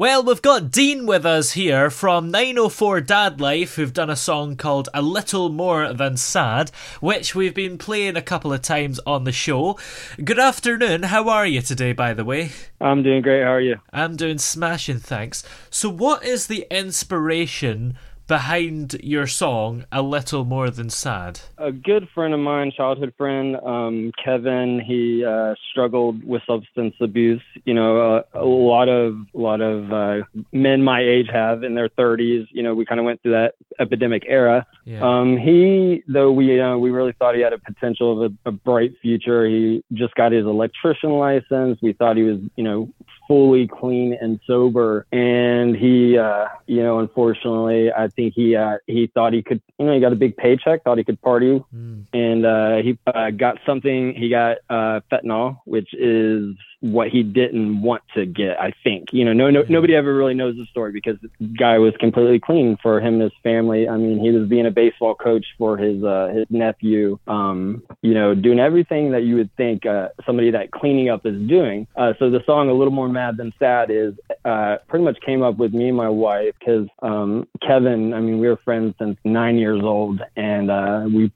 Well, we've got Dean with us here from 904 Dad Life, who've done a song called A Little More Than Sad, which we've been playing a couple of times on the show. Good afternoon. How are you today, by the way? I'm doing great. How are you? I'm doing smashing, thanks. So, what is the inspiration behind your song a little more than sad. A good friend of mine childhood friend um kevin he uh struggled with substance abuse. You know uh, a lot of a lot of uh men my age have in their 30s you know we kind of went through that epidemic era. Yeah. um he though we uh, we really thought he had a potential of a, a bright future he just got his electrician license. We thought he was you know fully clean and sober. And he uh you know unfortunately i think he uh he thought he could you know he got a big paycheck thought he could party. Mm. and uh he uh, got something. He got uh fentanyl which is what he didn't want to get i think. You know no, no nobody ever really knows the story because the guy was completely clean for him and his family. I mean he was being a baseball coach for his uh his nephew um you know doing everything that you would think uh somebody that cleaning up is doing. Uh so the song a little more mad than sad is uh pretty much came up with me and my wife because um kevin i mean we were friends since nine years old and uh we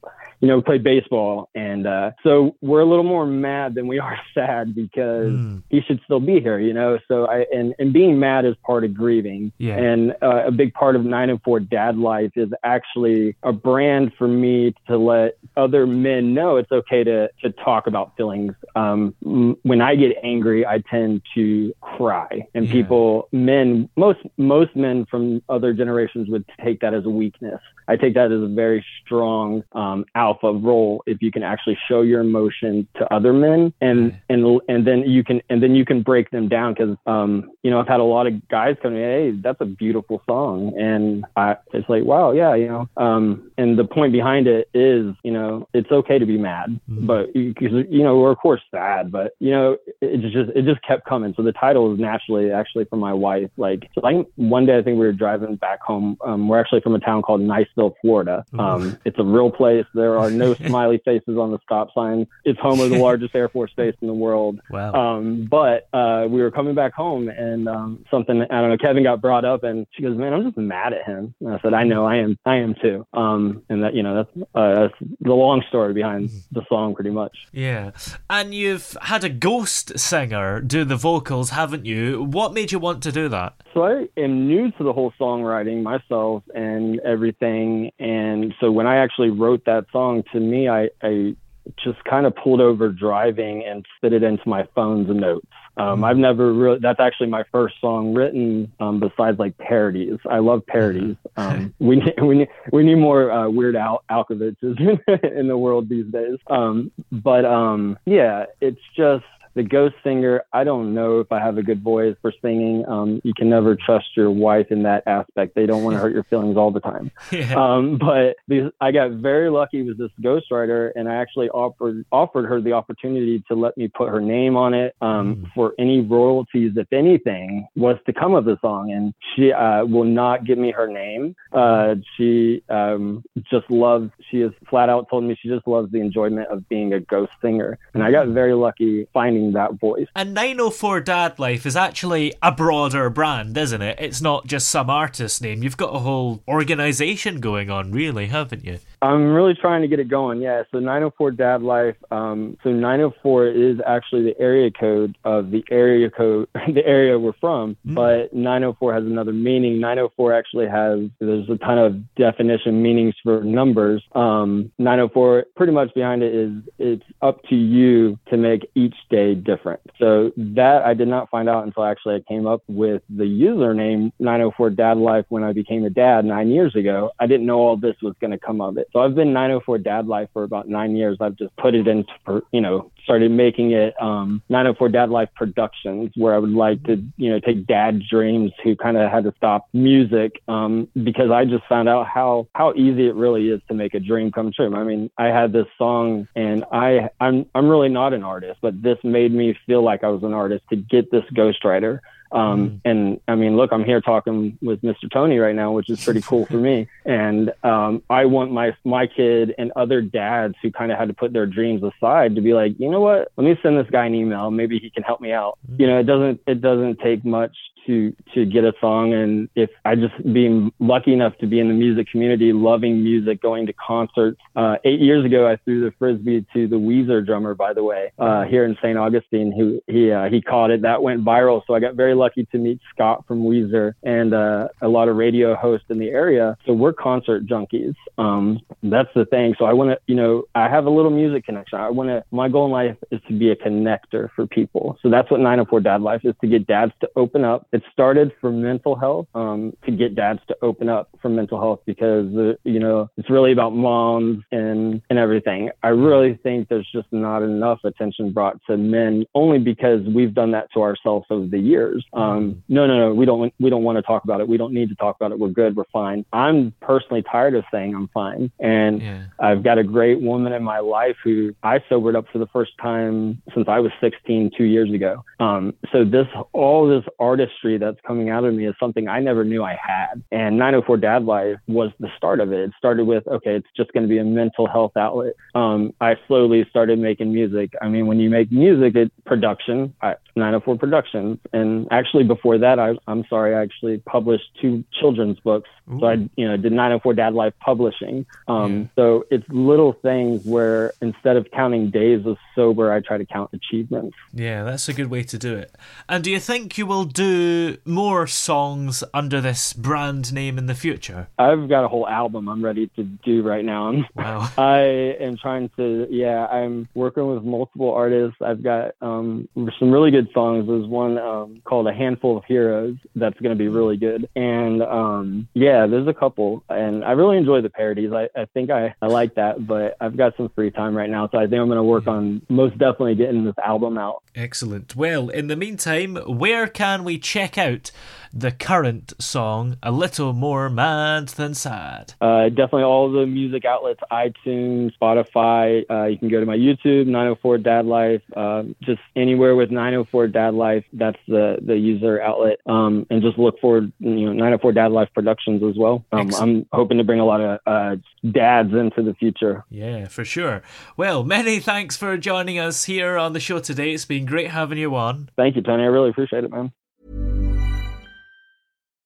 you know, played baseball. And uh, so we're a little more mad than we are sad because Mm. he should still be here, you know? So I, and, and being mad is part of grieving. Yeah. And uh, a big part of nine and four dad life is actually a brand for me to let other men know it's okay to, to talk about feelings. Um, when I get angry, I tend to cry and Yeah. people, men, most, most men from other generations would take that as a weakness. I take that as a very strong um, alpha role if you can actually show your emotion to other men and and and then you can and then you can break them down. Because um, you know I've had a lot of guys come to me, hey, that's a beautiful song, and I it's like wow, yeah, you know, um, and the point behind it is you know it's okay to be mad, Mhm. but because you know we're of course sad, but you know it, it just it just kept coming. So the title is naturally actually from my wife. Like so like one day I think we were driving back home. Um, we're actually from a town called Niceville, Florida. Um, it's a real place. There are no smiley faces on the stop sign. It's home of the largest Air Force base in the world. wow Um, but uh, we were coming back home, and um, something I don't know. Kevin got brought up, and she goes, "Man, I'm just mad at him." And I said, "I know, I am, I am too." Um, and that you know that's uh, that's the long story behind the song, pretty much. yeah and you've had a ghost singer do the vocals haven't you what made you want to do that So I am new to the whole songwriting myself and everything. And so when I actually wrote that song, to me, I, I just kind of pulled over driving and spit it into my phone's notes. Um, I've never really, that's actually my first song written, um, besides like parodies. I love parodies. Um, we need, we need, we need more, uh, Weird Al Alkoviches in the world these days. Um, but, um, yeah, it's just, the ghost singer, I don't know if I have a good voice for singing. Um, you can never trust your wife in that aspect. They don't want to hurt your feelings all the time. yeah Um, but I got very lucky with this ghostwriter, and I actually offered offered her the opportunity to let me put her name on it um, Mm. for any royalties, if anything, was to come of the song. And she uh, will not give me her name. Uh, she um, just loves. She has flat out told me she just loves the enjoyment of being a ghost singer, and I got very lucky finding that voice. And 904 Dad Life is actually a broader brand, isn't it? It's not just some artist name. You've got a whole organization going on, really, haven't you? I'm really trying to get it going. Yeah. So 904 Dad Life. Um, so 904 is actually the area code of the area code, the area we're from. Mm. But 904 has another meaning. 904 actually has there's a ton of definition meanings for numbers. Um, 904 pretty much behind it is it's up to you to make each day different. So that I did not find out until actually I came up with the username 904 Dad Life when I became a dad nine years ago. I didn't know all this was going to come of it. So I've been 904 Dad Life for about nine years. I've just put it into, you know, started making it um, 904 Dad Life Productions, where I would like to, you know, take dad dreams who kind of had to stop music um, because I just found out how how easy it really is to make a dream come true. I mean, I had this song, and I I'm I'm really not an artist, but this made me feel like I was an artist to get this ghostwriter um, mm. And I mean, look, I'm here talking with Mr. Tony right now, which is pretty cool for me. And um, I want my my kid and other dads who kind of had to put their dreams aside to be like, you know what? Let me send this guy an email. Maybe he can help me out. Mm. You know, it doesn't it doesn't take much to to get a song and if I just being lucky enough to be in the music community, loving music, going to concerts. Uh, eight years ago, I threw the frisbee to the Weezer drummer, by the way, uh, here in St. Augustine, who he uh, he caught it. That went viral, so I got very lucky to meet Scott from Weezer and uh, a lot of radio hosts in the area. So we're concert junkies. Um, that's the thing. So I want to, you know, I have a little music connection. I want to. My goal in life is to be a connector for people. So that's what 904 Dad Life is to get dads to open up it started for mental health um, to get dads to open up for mental health because the, you know it's really about moms and and everything. I really think there's just not enough attention brought to men only because we've done that to ourselves over the years. Um, no, no, no, we don't we don't want to talk about it. We don't need to talk about it. We're good. We're fine. I'm personally tired of saying I'm fine, and yeah. I've got a great woman in my life who I sobered up for the first time since I was 16 two years ago. Um, so this all this artistry that's coming out of me is something I never knew I had. And 904 Dad Life was the start of it. It started with, okay, it's just going to be a mental health outlet. Um, I slowly started making music. I mean, when you make music, it's production, I, 904 Productions. And actually, before that, I, I'm sorry, I actually published two children's books. Ooh. So I, you know, did 904 Dad Life Publishing. Um, yeah. So it's little things where instead of counting days of sober, I try to count achievements. Yeah, that's a good way to do it. And do you think you will do more songs under this brand name in the future? I've got a whole album I'm ready to do right now. Wow. I am trying to, yeah, I'm working with multiple artists. I've got um, some really good songs. There's one um, called A Handful of Heroes that's going to be really good. And um, yeah, there's a couple. And I really enjoy the parodies. I, I think I, I like that, but I've got some free time right now. So I think I'm going to work on most definitely getting this album out. Excellent. Well, in the meantime, where can we check out the current song, A Little More Mad Than Sad? Uh, definitely all the music outlets, iTunes, Spotify. Uh, you can go to my YouTube, 904 Dad Life. Uh, just anywhere with 904 Dad Life, that's the, the user outlet. Um, and just look for, you know, 904 Dad Life Productions as well. Um, I'm hoping to bring a lot of uh, dads into the future. Yeah, for sure. Well, many thanks for joining us here on the show today. It's been great having you on. Thank you, Tony. I really appreciate it, man.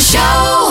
Show.